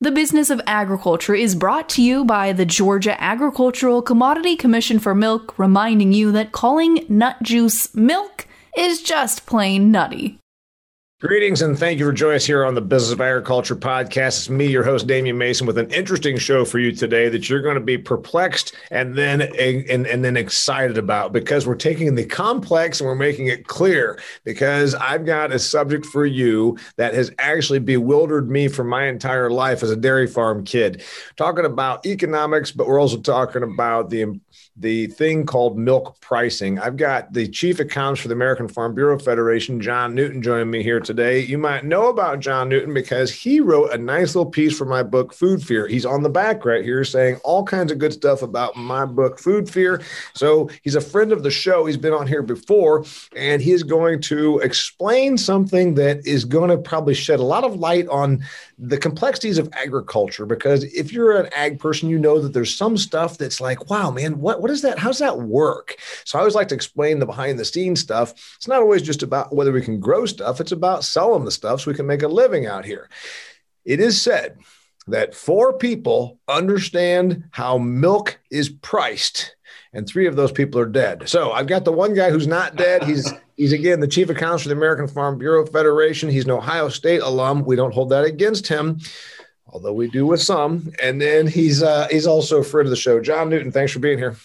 The Business of Agriculture is brought to you by the Georgia Agricultural Commodity Commission for Milk, reminding you that calling nut juice milk is just plain nutty. Greetings and thank you for joining us here on the Business of Agriculture podcast. It's me, your host, Damian Mason, with an interesting show for you today that you're going to be perplexed and then and, and then excited about because we're taking the complex and we're making it clear. Because I've got a subject for you that has actually bewildered me for my entire life as a dairy farm kid. Talking about economics, but we're also talking about the the thing called milk pricing. I've got the chief economist for the American Farm Bureau Federation, John Newton, joining me here today. You might know about John Newton because he wrote a nice little piece for my book, Food Fear. He's on the back right here saying all kinds of good stuff about my book, Food Fear. So he's a friend of the show. He's been on here before, and he is going to explain something that is going to probably shed a lot of light on the complexities of agriculture because if you're an ag person you know that there's some stuff that's like wow man what, what is that how's that work so i always like to explain the behind the scenes stuff it's not always just about whether we can grow stuff it's about selling the stuff so we can make a living out here it is said that four people understand how milk is priced and three of those people are dead. So I've got the one guy who's not dead. He's he's again the chief of counsel for the American Farm Bureau Federation. He's an Ohio State alum. We don't hold that against him, although we do with some. And then he's uh, he's also a friend of the show. John Newton, thanks for being here.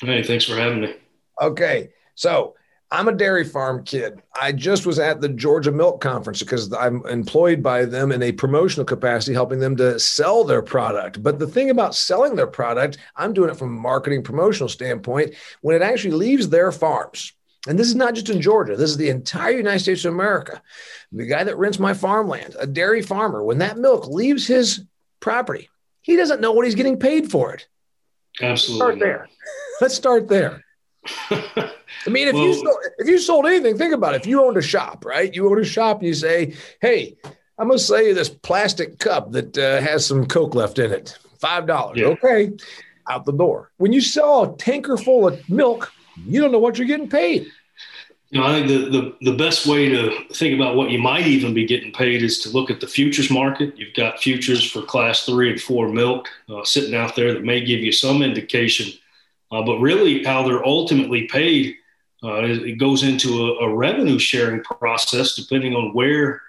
Hey, thanks for having me. Okay, so I'm a dairy farm kid. I just was at the Georgia Milk Conference because I'm employed by them in a promotional capacity, helping them to sell their product. But the thing about selling their product, I'm doing it from a marketing promotional standpoint when it actually leaves their farms. And this is not just in Georgia, this is the entire United States of America. The guy that rents my farmland, a dairy farmer, when that milk leaves his property, he doesn't know what he's getting paid for it. Absolutely. Let's start there. Let's start there. I mean, if well, you sold, if you sold anything, think about it. If you owned a shop, right? You own a shop, and you say, "Hey, I'm going to sell you this plastic cup that uh, has some Coke left in it. Five dollars, yeah. okay?" Out the door. When you sell a tanker full of milk, you don't know what you're getting paid. You know, I think the, the, the best way to think about what you might even be getting paid is to look at the futures market. You've got futures for class three and four milk uh, sitting out there that may give you some indication uh, but really, how they're ultimately paid, uh, it goes into a, a, revenue sharing process depending on where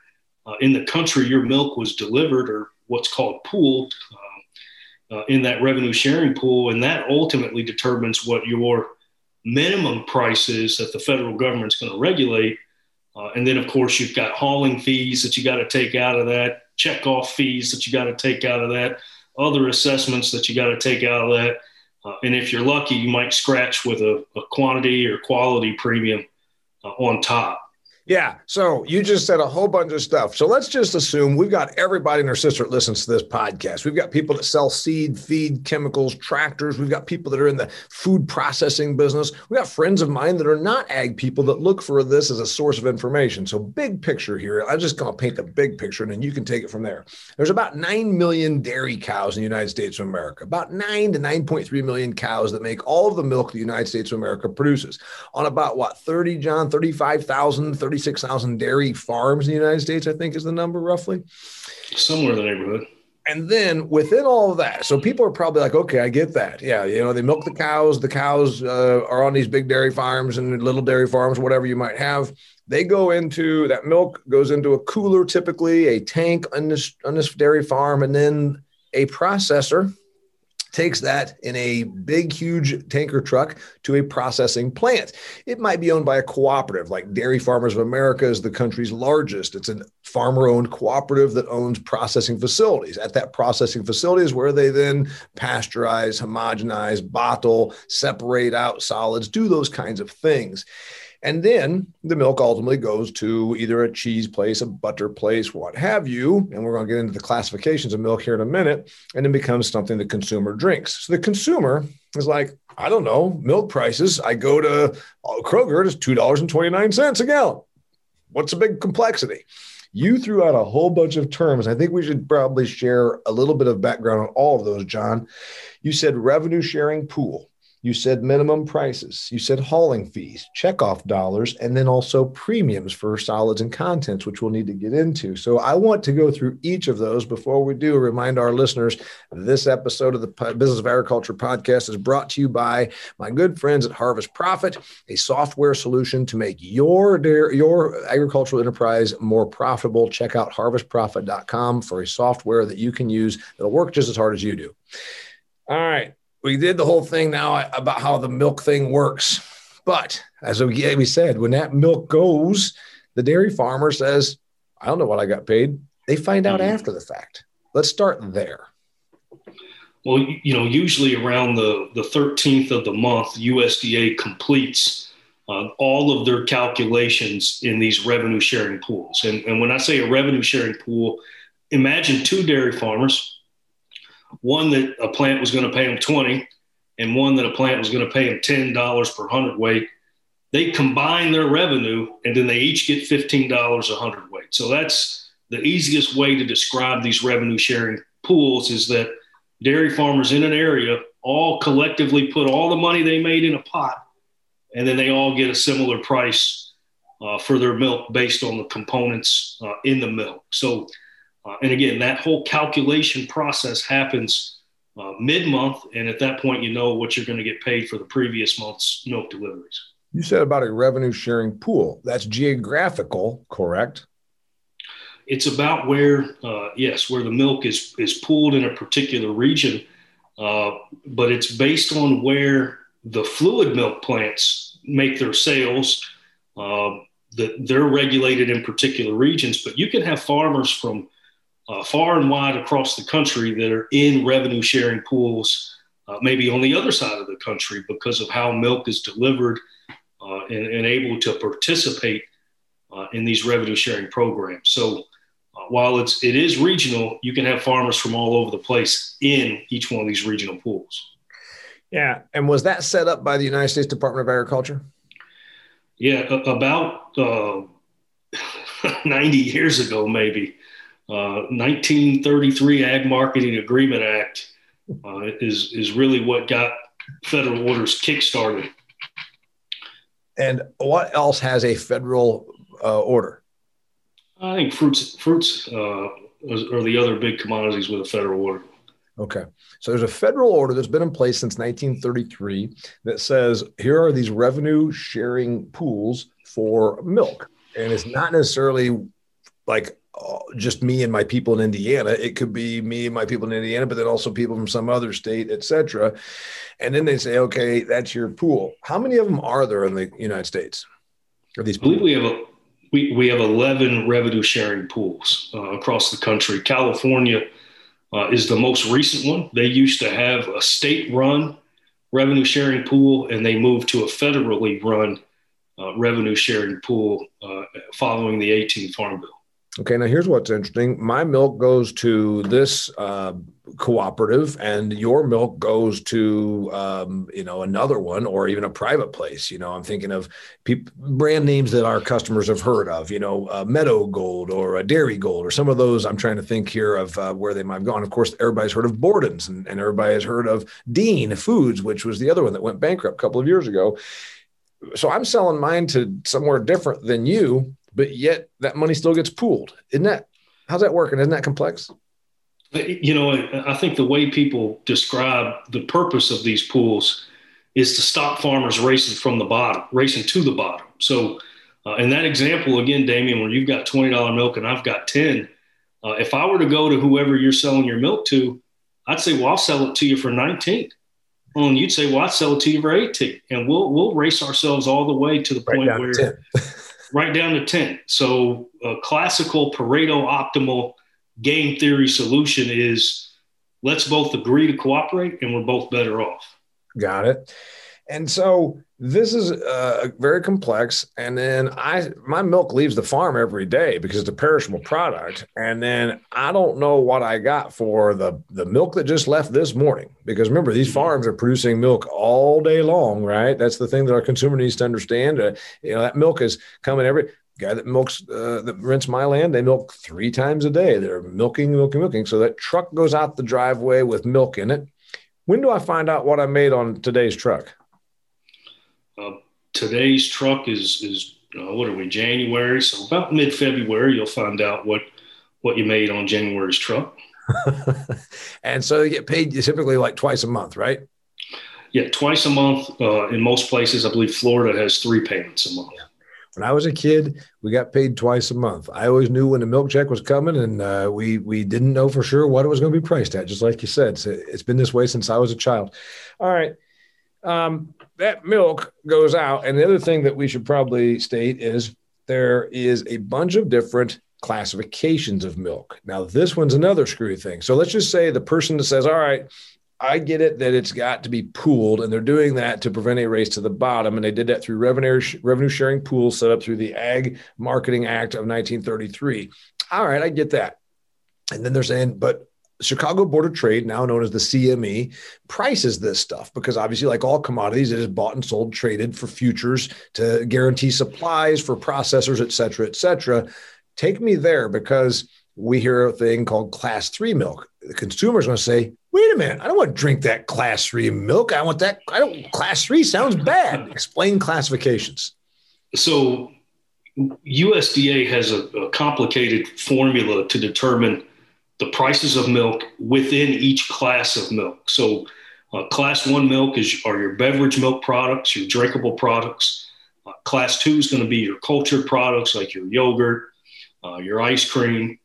uh, in the country your milk was delivered or what's called pooled uh, uh, in that revenue sharing pool. And that ultimately determines what your minimum price is that the federal government's going to regulate. Uh, and then, of course, you've got hauling fees that you got to take out of that, check off fees that you got to take out of that, other assessments that you got to take out of that uh, and if you're lucky, you might scratch with a, a quantity or quality premium uh, on top. Yeah. So you just said a whole bunch of stuff. So let's just assume we've got everybody and their sister that listens to this podcast. We've got people that sell seed, feed, chemicals, tractors. We've got people that are in the food processing business. We got friends of mine that are not ag people that look for this as a source of information. So big picture here. I'm just going to paint the big picture and then you can take it from there. There's about 9 million dairy cows in the United States of America, about 9 to 9.3 million cows that make all of the milk the United States of America produces on about what, 30, John, 35,000, 30 36,000 dairy farms in the United States, I think is the number roughly. Somewhere in the neighborhood. And then within all of that, so people are probably like, okay, I get that. Yeah, you know, they milk the cows. The cows uh, are on these big dairy farms and little dairy farms, whatever you might have. They go into that milk goes into a cooler, typically a tank on this on this dairy farm, and then a processor takes that in a big, huge tanker truck to a processing plant. It might be owned by a cooperative, like Dairy Farmers of America is the country's largest. It's a farmer owned cooperative that owns processing facilities. At that processing facility is where they then pasteurize, homogenize, bottle, separate out solids, do those kinds of things. And then the milk ultimately goes to either a cheese place, a butter place, what have you. And we're going to get into the classifications of milk here in a minute. And it becomes something the consumer drinks. So the consumer is like, I don't know, milk prices. I go to uh, Kroger, it's $2.29 a gallon. What's a big complexity? You threw out a whole bunch of terms. I think we should probably share a little bit of background on all of those, John. You said revenue sharing pool. You said minimum prices. You said hauling fees, checkoff dollars, and then also premiums for solids and contents, which we'll need to get into. So I want to go through each of those before we do. Remind our listeners this episode of the Business of Agriculture podcast is brought to you by my good friends at Harvest Profit, a software solution to make your your agricultural enterprise more profitable. Check out harvestprofit.com for a software that you can use that'll work just as hard as you do. All right we did the whole thing now about how the milk thing works. But as we said, when that milk goes, the dairy farmer says, I don't know what I got paid. They find out mm-hmm. after the fact. Let's start there. Well, you know, usually around the, the 13th of the month, USDA completes uh, all of their calculations in these revenue sharing pools. And, and when I say a revenue sharing pool, imagine two dairy farmers one that a plant was going to pay them 20 and one that a plant was going to pay them $10 per hundredweight. They combine their revenue and then they each get $15 a hundredweight. So that's the easiest way to describe these revenue sharing pools is that dairy farmers in an area all collectively put all the money they made in a pot and then they all get a similar price uh, for their milk based on the components uh, in the milk. So uh, and again, that whole calculation process happens uh, mid month. And at that point, you know what you're going to get paid for the previous month's milk deliveries. You said about a revenue sharing pool. That's geographical, correct? It's about where, uh, yes, where the milk is, is pooled in a particular region, uh, but it's based on where the fluid milk plants make their sales. Uh, that they're regulated in particular regions, but you can have farmers from uh, far and wide across the country that are in revenue sharing pools, uh, maybe on the other side of the country because of how milk is delivered uh, and, and, able to participate uh, in these revenue sharing programs. So uh, while it's it is regional, you can have farmers from all over the place in each one of these regional pools. Yeah, and was that set up by the United States Department of Agriculture? Yeah, about uh, 90 years ago, maybe. 1933 uh, Ag Marketing Agreement Act uh, is is really what got federal orders kickstarted. And what else has a federal uh, order? I think fruits fruits uh, are the other big commodities with a federal order. Okay. So there's a federal order that's been in place since 1933 that says here are these revenue sharing pools for milk. And it's not necessarily like just me and my people in Indiana. It could be me and my people in Indiana, but then also people from some other state, etc. And then they say, okay, that's your pool. How many of them are there in the United States? Are these? I believe we have a we, we have 11 revenue sharing pools uh, across the country. California uh, is the most recent one. They used to have a state run revenue sharing pool, and they moved to a federally run uh, revenue sharing pool uh, following the 18 Farm Bill. Okay, now here's what's interesting. My milk goes to this uh, cooperative, and your milk goes to um, you know another one, or even a private place. You know, I'm thinking of brand names that our customers have heard of. You know, uh, Meadow Gold or a Darigold, or some of those. I'm trying to think here of uh, where they might have gone. Of course, everybody's heard of Borden's, and, and everybody has heard of Dean Foods, which was the other one that went bankrupt a couple of years ago. So I'm selling mine to somewhere different than you but yet that money still gets pooled. Isn't that how's that working? Isn't that complex? You know, I think the way people describe the purpose of these pools is to stop farmers racing from the bottom, racing to the bottom. So, uh, in that example again, Damian, where you've got twenty dollar milk and I've got ten, uh, if I were to go to whoever you're selling your milk to, I'd say, well, I'll sell it to you for nineteen. Well, and you'd say, well, I'd sell it to you for eighteen, and we'll we'll race ourselves all the way to the right point where. right down to 10. So a classical Pareto optimal game theory solution is let's both agree to cooperate and we're both better off. Got it. And so this is uh, very complex. And then I, my milk leaves the farm every day because it's a perishable product. And then I don't know what I got for the the milk that just left this morning. Because remember, these farms are producing milk all day long, right? That's the thing that our consumer needs to understand. Uh, you know, that milk is coming every guy that milks uh, that rents my land they milk three times a day they're milking milking milking so that truck goes out the driveway with milk in it when do i find out what i made on today's truck uh, today's truck is is uh, what are we January? So about mid February, you'll find out what what you made on January's truck. and so you get paid typically like twice a month, right? Yeah, twice a month. Uh, in most places, I believe Florida has three payments a month. Yeah. When I was a kid, we got paid twice a month. I always knew when the milk check was coming, and uh, we we didn't know for sure what it was going to be priced at. Just like you said, so it's been this way since I was a child. All right, um, that milk goes out. And the other thing that we should probably state is there is a bunch of different classifications of milk. Now, this one's another screwy thing. So let's just say the person that says, All right, I get it that it's got to be pooled, and they're doing that to prevent a race to the bottom. And they did that through revenue, revenue sharing pools set up through the Ag Marketing Act of 1933. All right, I get that. And then they're saying, but Chicago Board of Trade, now known as the CME, prices this stuff because obviously, like all commodities, it is bought and sold, traded for futures to guarantee supplies for processors, et cetera, et cetera. Take me there because we hear a thing called class three milk. The consumer's going to say, wait a minute, I don't want to drink that class three milk. I want that. I don't, class three sounds bad. Explain classifications. So, USDA has a, a complicated formula to determine the prices of milk within each class of milk. So, uh, class one milk is are your beverage milk products, your drinkable products. Uh, class two is going to be your cultured products like your yogurt, uh, your ice cream.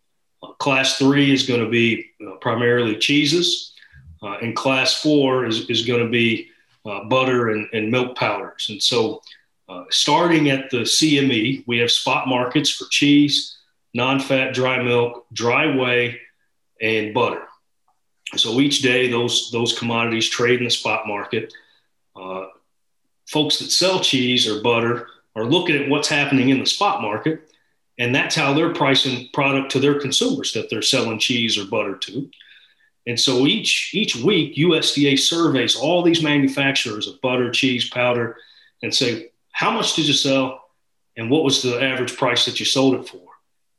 Uh, class three is going to be uh, primarily cheeses, uh, and class four is, is going to be butter and, and, milk powders. And so, starting at the CME, we have spot markets for cheese, non-fat dry milk, dry whey and butter. So each day, those those commodities trade in the spot market. Uh, folks that sell cheese or butter are looking at what's happening in the spot market, and that's how they're pricing product to their consumers that they're selling cheese or butter to. And so each each week, USDA surveys all these manufacturers of butter, cheese, powder, and say how much did you sell, and what was the average price that you sold it for.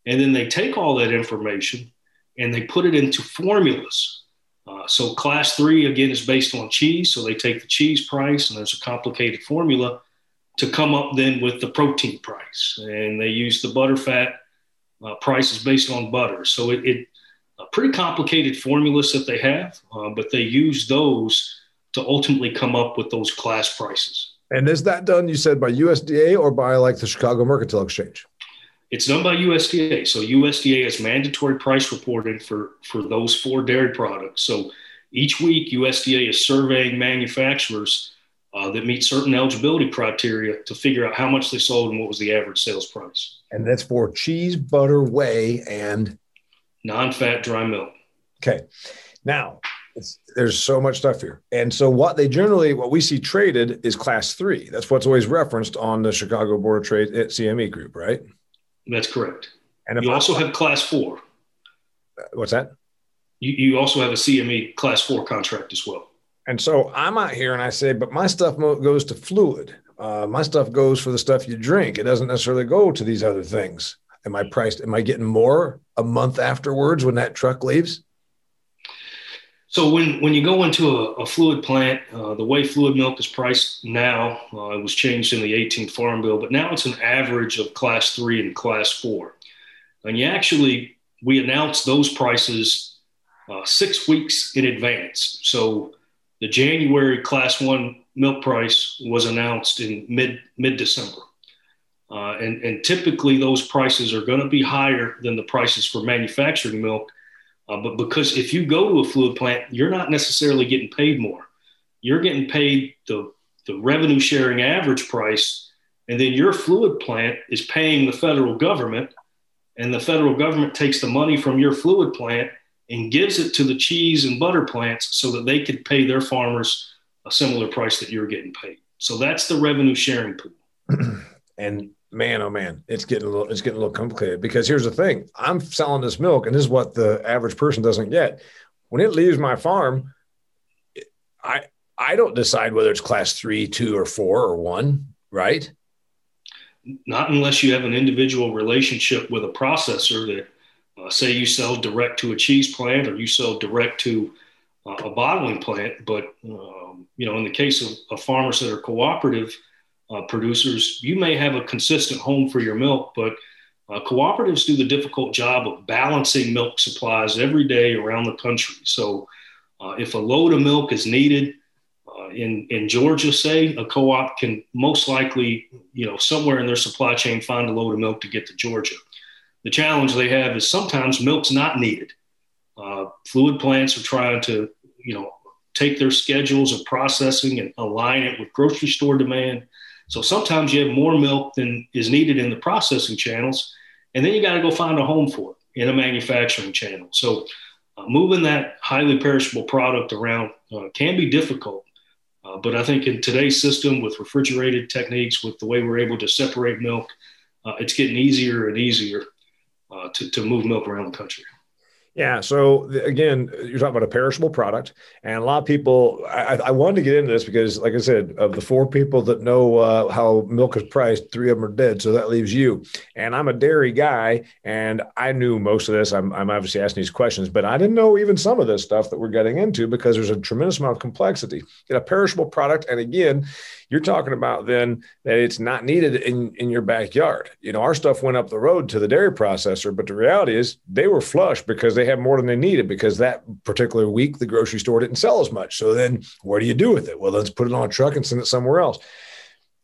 And then they take all that information and they put it into formulas. Uh, so class three again is based on cheese. So they take the cheese price and there's a complicated formula to come up then with the protein price, and they use the butter fat uh, prices based on butter. So it, it a pretty complicated formulas that they have, uh, but they use those to ultimately come up with those class prices. And is that done? You said by USDA or by like the Chicago Mercantile Exchange? It's done by USDA. So USDA has mandatory price reporting for, for those four dairy products. So each week, USDA is surveying manufacturers uh, that meet certain eligibility criteria to figure out how much they sold and what was the average sales price. And that's for cheese, butter, whey, and non-fat dry milk. Okay. Now, there's so much stuff here. And so what they generally what we see traded is class 3. That's what's always referenced on the Chicago Board of Trade at CME group, right? That's correct. And you also have class four. What's that? You, you also have a CME class four contract as well. And so I'm out here and I say, but my stuff goes to fluid. Uh, my stuff goes for the stuff you drink. It doesn't necessarily go to these other things. Am I priced? Am I getting more a month afterwards when that truck leaves? So when, when you go into a, a fluid plant, uh, the way fluid milk is priced now, uh, it was changed in the 18th Farm Bill, but now it's an average of class three and class four. And you actually, we announced those prices uh, six weeks in advance. So the January class one milk price was announced in mid mid December. Uh, and, and typically those prices are going to be higher than the prices for manufacturing milk uh, but because if you go to a fluid plant, you're not necessarily getting paid more. You're getting paid the, the revenue sharing average price. And then your fluid plant is paying the federal government. And the federal government takes the money from your fluid plant and gives it to the cheese and butter plants so that they could pay their farmers a similar price that you're getting paid. So that's the revenue sharing pool. and man, oh man, it's getting a little it's getting a little complicated because here's the thing: I'm selling this milk, and this is what the average person doesn't get. When it leaves my farm, I I don't decide whether it's class three, two, or four, or one, right? Not unless you have an individual relationship with a processor that, uh, say, you sell direct to a cheese plant or you sell direct to uh, a bottling plant. But um, you know, in the case of, of farmers that are cooperative uh, producers, you may have a consistent home for your milk, but uh, cooperatives do the difficult job of balancing milk supplies every day around the country. So, uh, if a load of milk is needed uh, in in Georgia, say a co-op can most likely, you know, somewhere in their supply chain find a load of milk to get to Georgia. The challenge they have is sometimes milk's not needed. Uh, fluid plants are trying to, you know, take their schedules of processing and align it with grocery store demand so sometimes you have more milk than is needed in the processing channels, and then you got to go find a home for it in a manufacturing channel. So uh, moving that highly perishable product around uh, can be difficult. Uh, but I think in today's system with refrigerated techniques, with the way we're able to separate milk, uh, it's getting easier and easier uh, to, to move milk around the country. Yeah. So again, you're talking about a perishable product, and a lot of people. I, I wanted to get into this because, like I said, of the four people that know uh, how milk is priced, three of them are dead. So that leaves you. And I'm a dairy guy, and I knew most of this. I'm, I'm obviously asking these questions, but I didn't know even some of this stuff that we're getting into because there's a tremendous amount of complexity in a perishable product. And again, you're talking about then that it's not needed in, in your backyard. You know, our stuff went up the road to the dairy processor, but the reality is they were flush because they had more than they needed because that particular week the grocery store didn't sell as much. So then what do you do with it? Well, let's put it on a truck and send it somewhere else.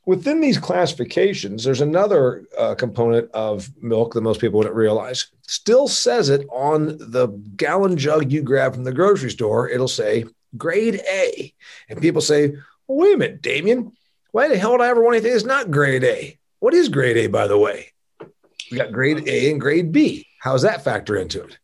Within these classifications, there's another uh, component of milk that most people wouldn't realize. Still says it on the gallon jug you grab from the grocery store. It'll say grade A. And people say, well, wait a minute, Damian. Why the hell would I ever want anything that's not grade A? What is grade A, by the way? We got grade A and grade B. How does that factor into it?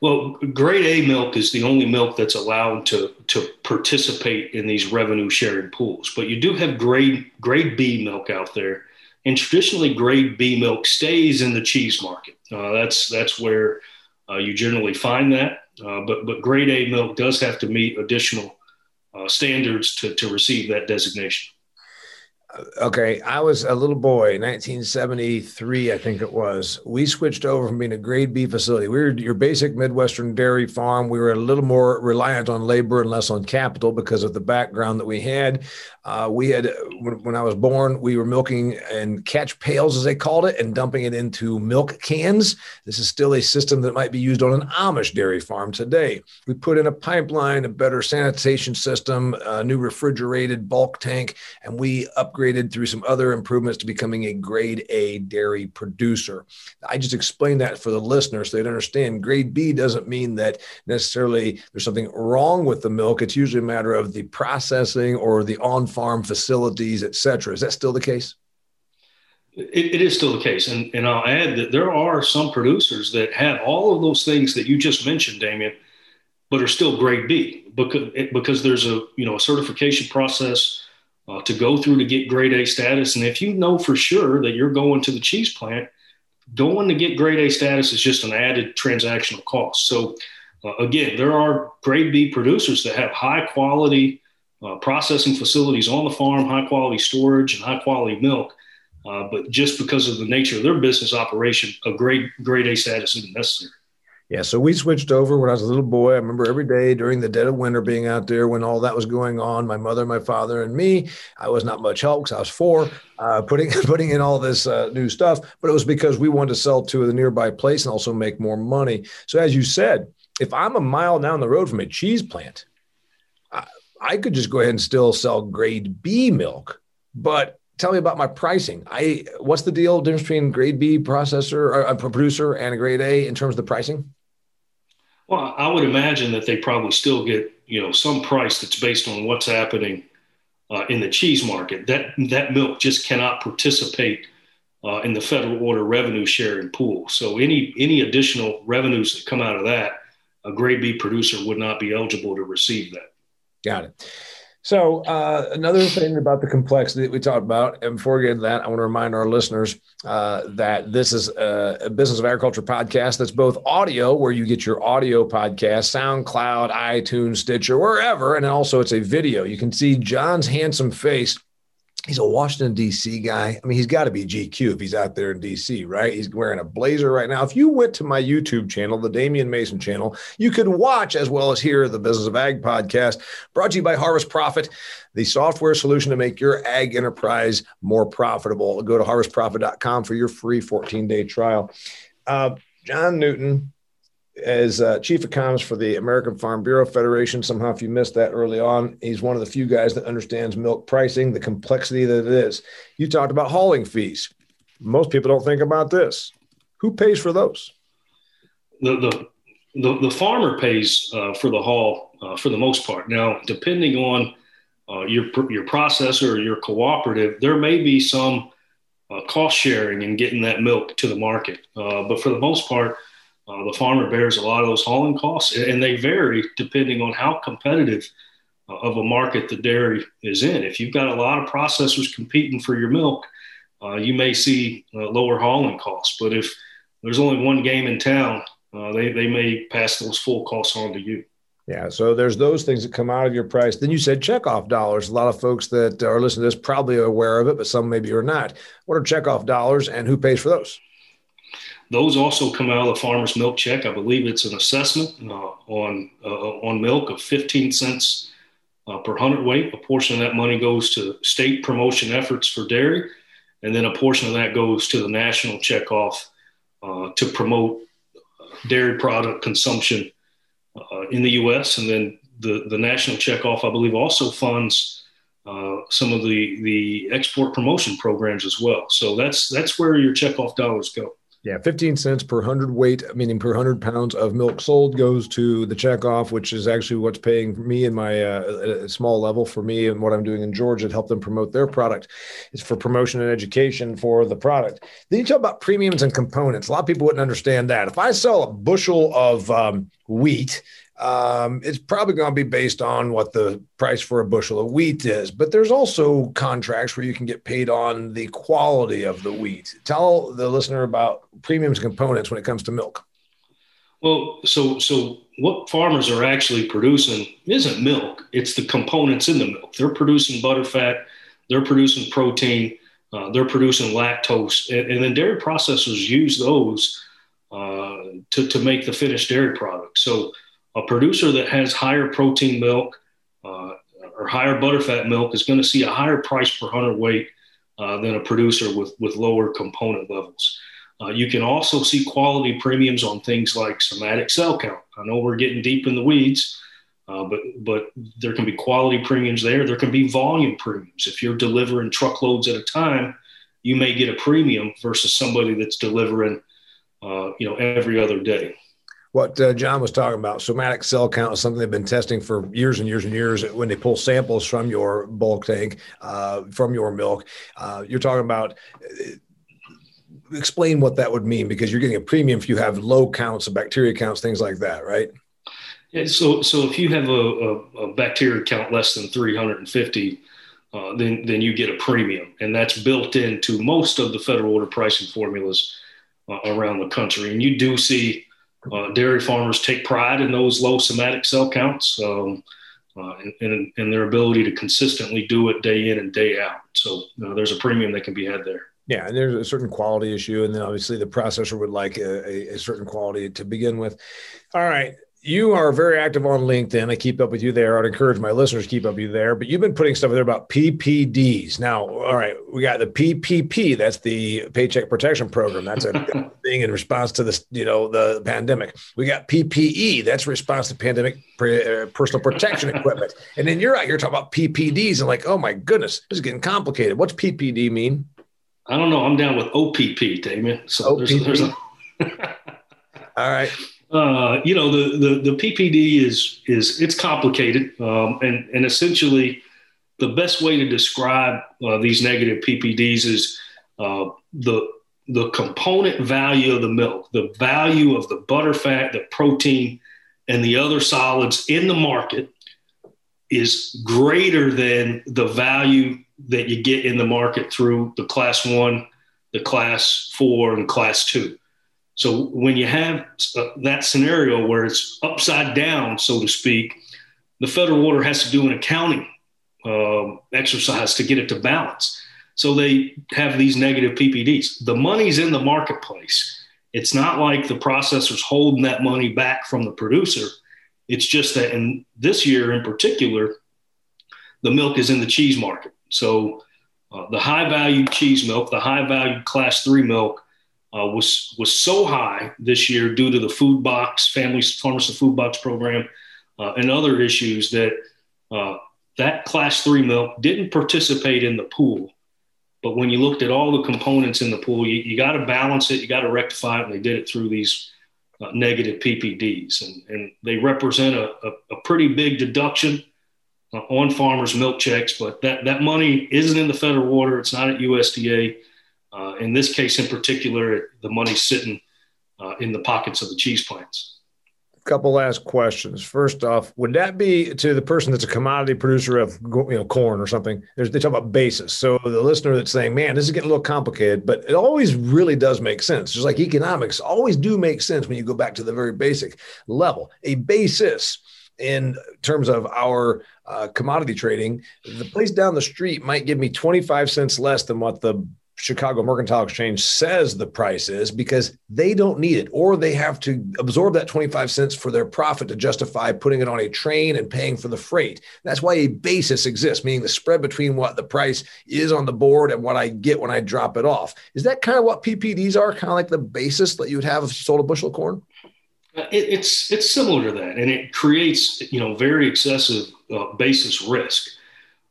Well, grade A milk is the only milk that's allowed to, to participate in these revenue sharing pools. But you do have grade, grade B milk out there. And traditionally, grade B milk stays in the cheese market. Uh, that's, that's where uh, you generally find that. Uh, but, but grade A milk does have to meet additional uh, standards to, to receive that designation. Okay, I was a little boy, 1973, I think it was. We switched over from being a grade B facility. We were your basic Midwestern dairy farm. We were a little more reliant on labor and less on capital because of the background that we had. Uh, we had, when, when, I was born, we were milking and catch pails, as they called it, and dumping it into milk cans. This is still a system that might be used on an Amish dairy farm today. We put in a pipeline, a better sanitation system, a new refrigerated bulk tank, and we upgraded through some other improvements to becoming a grade A dairy producer. I just explained that for the listeners so they'd understand. Grade B doesn't mean that necessarily there's something wrong with the milk. It's usually a matter of the processing or the on farm facilities, et cetera. Is that still the case? It, it is still the case. And, and I'll add that there are some producers that have all of those things that you just mentioned, Damian, but are still grade B because, because there's a, you know, a certification process uh, to go through to get grade A status. And if you know for sure that you're going to the cheese plant, going to get grade A status is just an added transactional cost. So uh, again, there are grade B producers that have high quality uh, processing facilities on the farm, high quality storage, and high quality milk. Uh, but just because of the nature of their business operation, a great grade A status isn't necessary. Yeah, so we switched over when I was a little boy. I remember every day during the dead of winter being out there when all that was going on. My mother, my father, and me. I was not much help because I was four, uh, putting putting in all this uh, new stuff. But it was because we wanted to sell to the nearby place and also make more money. So as you said, if I'm a mile down the road from a cheese plant, I could just go ahead and still sell grade B milk, but tell me about my pricing. I what's the deal difference between grade B processor a producer and a grade A in terms of the pricing? Well, I would imagine that they probably still get you know some price that's based on what's happening uh, in the cheese market. That that milk just cannot participate uh, in the federal order revenue sharing pool. So any any additional revenues that come out of that, a grade B producer would not be eligible to receive that. Got it. So uh, another thing about the complexity that we talked about, and before we get into that, I want to remind our listeners uh, that this is a, a, business of agriculture podcast that's both audio, where you get your audio podcast, SoundCloud, iTunes, Stitcher, wherever, and also it's a video. You can see John's handsome face he's a Washington D.C. guy. I mean, he's got to be GQ if he's out there in D.C. Right? He's wearing a blazer right now. If you went to my YouTube channel, the Damian Mason channel, you could watch as well as hear the Business of Ag podcast, brought to you by Harvest Profit, the software solution to make your ag enterprise more profitable. Go to harvestprofit.com for your free 14 day trial. Uh, John Newton, as uh, chief economist for the American Farm Bureau Federation. Somehow, if you missed that early on, he's one of the few guys that understands milk pricing, the complexity that it is. You talked about hauling fees. Most people don't think about this. Who pays for those? The the the, the farmer pays uh, for the haul uh, for the most part. Now, depending on uh, your your processor or your cooperative, there may be some uh, cost sharing in getting that milk to the market. Uh, but for the most part, uh, the farmer bears a lot of those hauling costs, and they vary depending on how competitive uh, of a market the dairy is in. If you've got a lot of processors competing for your milk, uh, you may see uh, lower hauling costs. But if there's only one game in town, uh, they, they may pass those full costs on to you. Yeah, so there's those things that come out of your price. Then you said checkoff dollars. A lot of folks that are listening to this probably are aware of it, but some maybe are not. What are checkoff dollars and who pays for those? Those also come out of the farmer's milk check. I believe it's an assessment uh, on uh, on milk of 15 cents uh, per hundredweight. A portion of that money goes to state promotion efforts for dairy, and then a portion of that goes to the national checkoff uh, to promote dairy product consumption uh, in the U.S. And then the the national checkoff, I believe, also funds. Uh, some of the the export promotion programs as well. So that's that's where your checkoff dollars go. Yeah, 15 cents per hundred weight, meaning per hundred pounds of milk sold goes to the checkoff, which is actually what's paying me and my uh, small level for me and what I'm doing in Georgia to help them promote their product. It's for promotion and education for the product. Then you talk about premiums and components. A lot of people wouldn't understand that. If I sell a bushel of um, wheat um, it's probably going to be based on what the price for a bushel of wheat is. But there's also contracts where you can get paid on the quality of the wheat. Tell the listener about premiums components when it comes to milk. Well, so so what farmers are actually producing isn't milk; it's the components in the milk. They're producing butterfat, they're producing protein, uh, they're producing lactose, and, and, then dairy processors use those uh, to to make the finished dairy product. So a producer that has higher protein milk uh, or higher butterfat milk is going to see a higher price per hundredweight uh, than a producer with, with lower component levels. Uh, you can also see quality premiums on things like somatic cell count. I know we're getting deep in the weeds, uh, but but there can be quality premiums there. There can be volume premiums. If you're delivering truckloads at a time, you may get a premium versus somebody that's delivering, uh, you know, every other day what uh, John was talking about, somatic cell count is something they've been testing for years and years and years. When they pull samples from your bulk tank, uh, from your milk, uh, you're talking about. Uh, explain what that would mean because you're getting a premium if you have low counts of bacteria counts, things like that, right? Yeah. So, so if you have a, a, a bacteria count less than 350, uh, then then you get a premium, and that's built into most of the federal order pricing formulas uh, around the country. And you do see uh, dairy farmers take pride in those low somatic cell counts um, uh, and, and, and, their ability to consistently do it day in and day out. So uh, there's a premium that can be had there. Yeah, and there's a certain quality issue, and then obviously the processor would like a, a certain quality to begin with. All right, you are very active on LinkedIn. I keep up with you there. I'd encourage my listeners to keep up with you there. But you've been putting stuff there about PPDs. Now, all right, we got the PPP. That's the Paycheck Protection Program. That's a thing in response to this, you know, the pandemic. We got PPE. That's response to pandemic uh, personal protection equipment. And then you're out here talking about PPDs and like, oh my goodness, this is getting complicated. What's PPD mean? I don't know. I'm down with OPP, Damian. So OPP. there's, there's a. all right uh, you know, the, the, the PPD is, is it's complicated. Um, and, and essentially the best way to describe uh, these negative PPDs is uh, the, the component value of the milk, the value of the butter fat, the protein, and the other solids in the market is greater than the value that you get in the market through the class one, the class four, and class two. So when you have uh, that scenario where it's upside down, so to speak, the federal order has to do an accounting uh, exercise to get it to balance. So they have these negative PPDs. The money's in the marketplace. It's not like the processor's holding that money back from the producer. It's just that in this year in particular, the milk is in the cheese market. So uh, the high value cheese milk, the high value class three milk uh, was was so high this year due to the food box, family farmers food box program, uh, and other issues that uh, that class three milk didn't participate in the pool. But when you looked at all the components in the pool, you, you got to balance it, you got to rectify it, and they did it through these uh, negative PPDs, and, and they represent a, a, a pretty big deduction uh, on farmers' milk checks. But that that money isn't in the federal order; it's not at USDA. Uh, in this case, in particular, the money's sitting uh, in the pockets of the cheese plants A couple last questions. First off, would that be to the person that's a commodity producer of you know corn or something? There's, they talk about basis. So the listener that's saying, "Man, this is getting a little complicated," but it always really does make sense. Just like economics always do make sense when you go back to the very basic level. A basis in terms of our uh, commodity trading, the place down the street might give me 25 cents less than what the Chicago Mercantile Exchange says the price is because they don't need it or they have to absorb that 25 cents for their profit to justify putting it on a train and paying for the freight. That's why a basis exists, meaning the spread between what the price is on the board and what I get when I drop it off. Is that kind of what PPDs are? Kind of like the basis that you would have if you sold a bushel of corn? Uh, it, it's it's similar to that, and it creates you know very excessive uh, basis risk.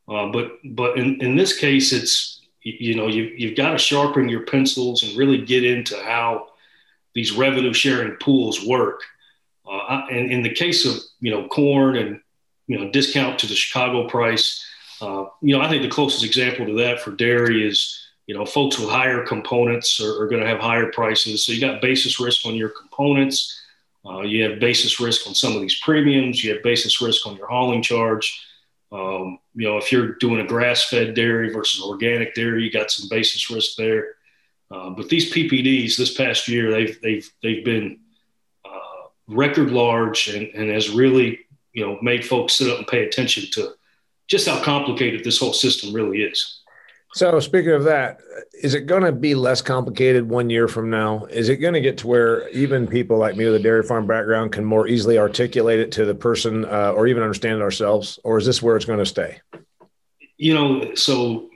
Uh, but but in, in this case, it's you, know you, you've got to sharpen your pencils and really get into how these revenue sharing pools work. Uh, and in the case of you know corn and you know discount to the chicago price uh, you know i think the closest example to that for dairy is you know folks with higher components are, are going to have higher prices. So you got basis risk on your components. Uh, you have basis risk on some of these premiums. You have basis risk on your hauling charge um, you know, if you're doing a grass-fed dairy versus organic dairy, you got some basis risk there. Uh, but these PPDs this past year, they've they've they've been uh, record large and, and has really you know made folks sit up and pay attention to just how complicated this whole system really is. So, speaking of that, is it going to be less complicated one year from now? Is it going to get to where even people like me with a dairy farm background can more easily articulate it to the person uh, or even understand it ourselves? Or is this where it's going to stay? You know, so,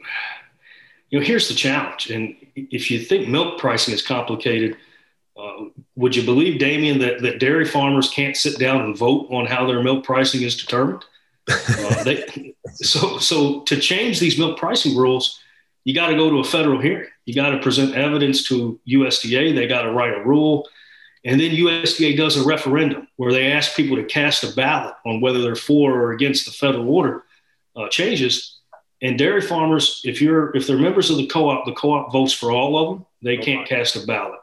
you know, here's the challenge. And if you think milk pricing is complicated, uh, would you believe, Damian, that, that dairy farmers can't sit down and vote on how their milk pricing is determined? Uh, they, so, so to change these milk pricing rules, you got to go to a federal hearing. You got to present evidence to USDA. They got to write a rule. And then USDA does a referendum where they ask people to cast a ballot on whether they're for or against the federal order uh, changes. And dairy farmers, if you're if they're members of the co-op, the co-op votes for all of them. They can't cast a ballot.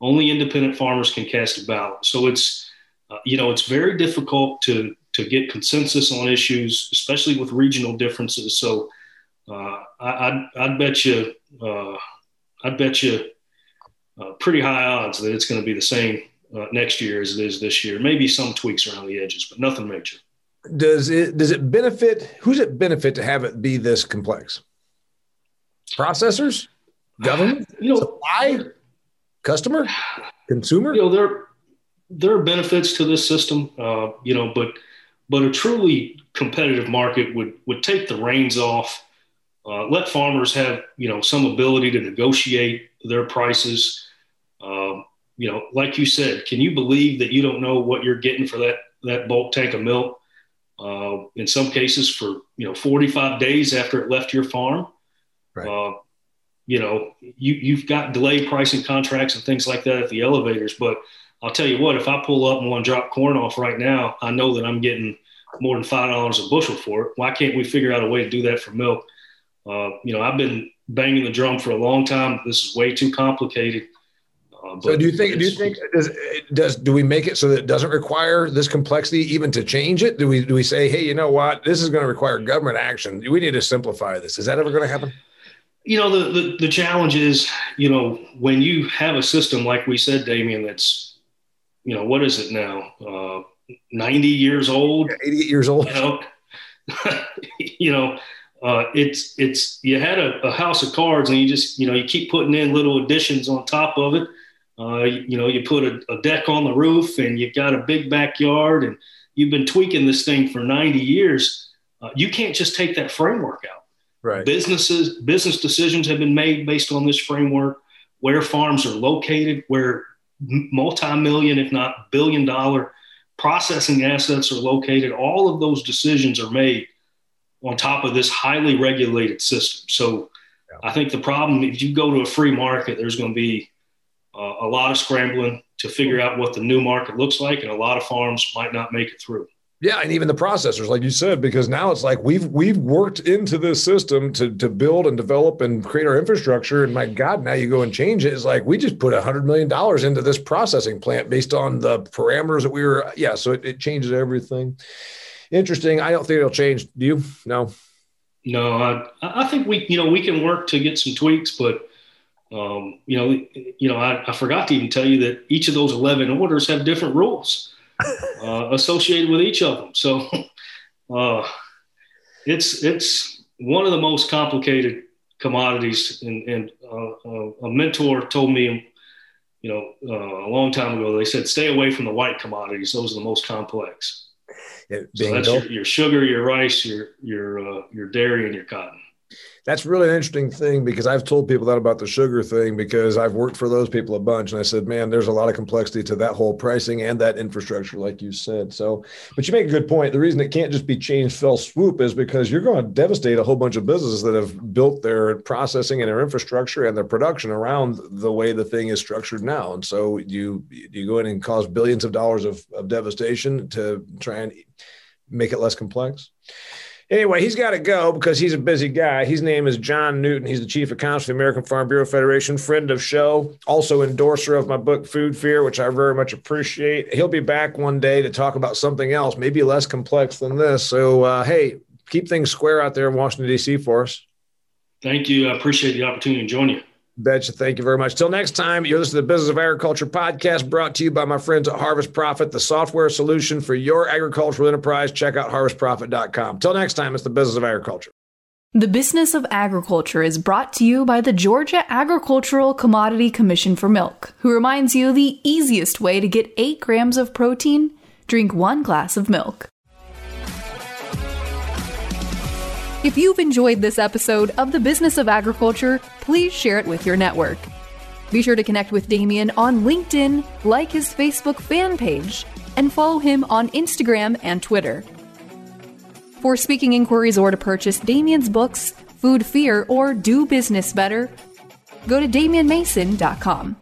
Only independent farmers can cast a ballot. So it's uh, you know it's very difficult to to get consensus on issues, especially with regional differences. So uh, I, would I'd bet you, uh, I'd bet you uh, pretty high odds that it's going to be the same uh, next year as it is this year. Maybe some tweaks around the edges, but nothing major. Does it does it benefit? Who's it benefit to have it be this complex? Processors, government, you know, supply, customer, consumer. You know, there there are benefits to this system. Uh, you know, but but a truly competitive market would would take the reins off uh, let farmers have you know some ability to negotiate their prices. Um, you know, like you said, can you believe that you don't know what you're getting for that that bulk tank of milk? Uh, in some cases, for you know 45 days after it left your farm. Right. Uh, you know, you you've got delay pricing contracts and things like that at the elevators. But I'll tell you what, if I pull up and want to drop corn off right now, I know that I'm getting more than five dollars a bushel for it. Why can't we figure out a way to do that for milk? Uh, you know, I've been banging the drum for a long time. This is way too complicated. Uh, so do you think? Do you think does does do we make it so that it doesn't require this complexity even to change it? Do we do we say, hey, you know what, this is going to require government action. We need to simplify this. Is that ever going to happen? You know, the, the the challenge is, you know, when you have a system like we said, Damian, that's, you know, what is it now? Uh, 90 years old, yeah, 88 years old. You know, you know uh, it's it's you had a, a, house of cards and you just you know you keep putting in little additions on top of it. Uh, you, you, know you put a, a, deck on the roof and you've got a big backyard and you've been tweaking this thing for 90 years. Uh, you can't just take that framework out. Right. Businesses business decisions have been made based on this framework. Where farms are located, where multi-million, if not billion dollar processing assets are located. All of those decisions are made on top of this highly regulated system. So yeah. I think the problem, if you go to a free market, there's going to be uh, a lot of scrambling to figure out what the new market looks like, and a lot of farms might not make it through. Yeah, and even the processors, like you said, because now it's like we've we've worked into this system to to build and develop and create our infrastructure. And my God, now you go and change it. It's like we just put a hundred million dollars into this processing plant based on the parameters that we were. Yeah, so it, it changes everything interesting. I don't think it'll change. Do you? No. No, I, I think we, you know, we can work to get some tweaks, but um, you know, you know, I, I, forgot to even tell you that each of those eleven orders have different rules uh, associated with each of them. So uh, it's it's one of the most complicated commodities. And, and uh, uh a mentor told me, you know, uh, a long time ago, they said, stay away from the white commodities; those are the most complex so that's your, your, sugar, your rice, your your uh, your dairy, and your cotton. That's really an interesting thing because I've told people that about the sugar thing because I've worked for those people a bunch, and I said, man, there's a lot of complexity to that whole pricing and that infrastructure, like you said. So, but you make a good point. The reason it can't just be changed fell swoop is because you're going to devastate a whole bunch of businesses that have built their processing and their infrastructure and their production around the way the thing is structured now. And so you you go in and cause billions of dollars of, of devastation to try and make it less complex. Anyway, he's got to go because he's a busy guy. His name is John Newton. He's the chief accountant for the American Farm Bureau Federation, friend of show, also endorser of my book Food Fear, which I very much appreciate. He'll be back one day to talk about something else, maybe less complex than this. So, uh, hey, keep things square out there in Washington D.C. for us. Thank you. I appreciate the opportunity to join you. Betcha. Thank you very much. Till next time, you're listening to the Business of Agriculture podcast brought to you by my friends at Harvest Profit, the software solution for your agricultural enterprise. Check out harvestprofit.com. Till next time, it's the Business of Agriculture. The Business of Agriculture is brought to you by the Georgia Agricultural Commodity Commission for Milk, who reminds you the easiest way to get 8 grams of protein drink one glass of milk. If you've enjoyed this episode of The Business of Agriculture, please share it with your network. Be sure to connect with Damian on LinkedIn, like his Facebook fan page, and follow him on Instagram and Twitter. For speaking inquiries or to purchase Damian's books, Food Fear, or Do Business Better, go to DamianMason.com.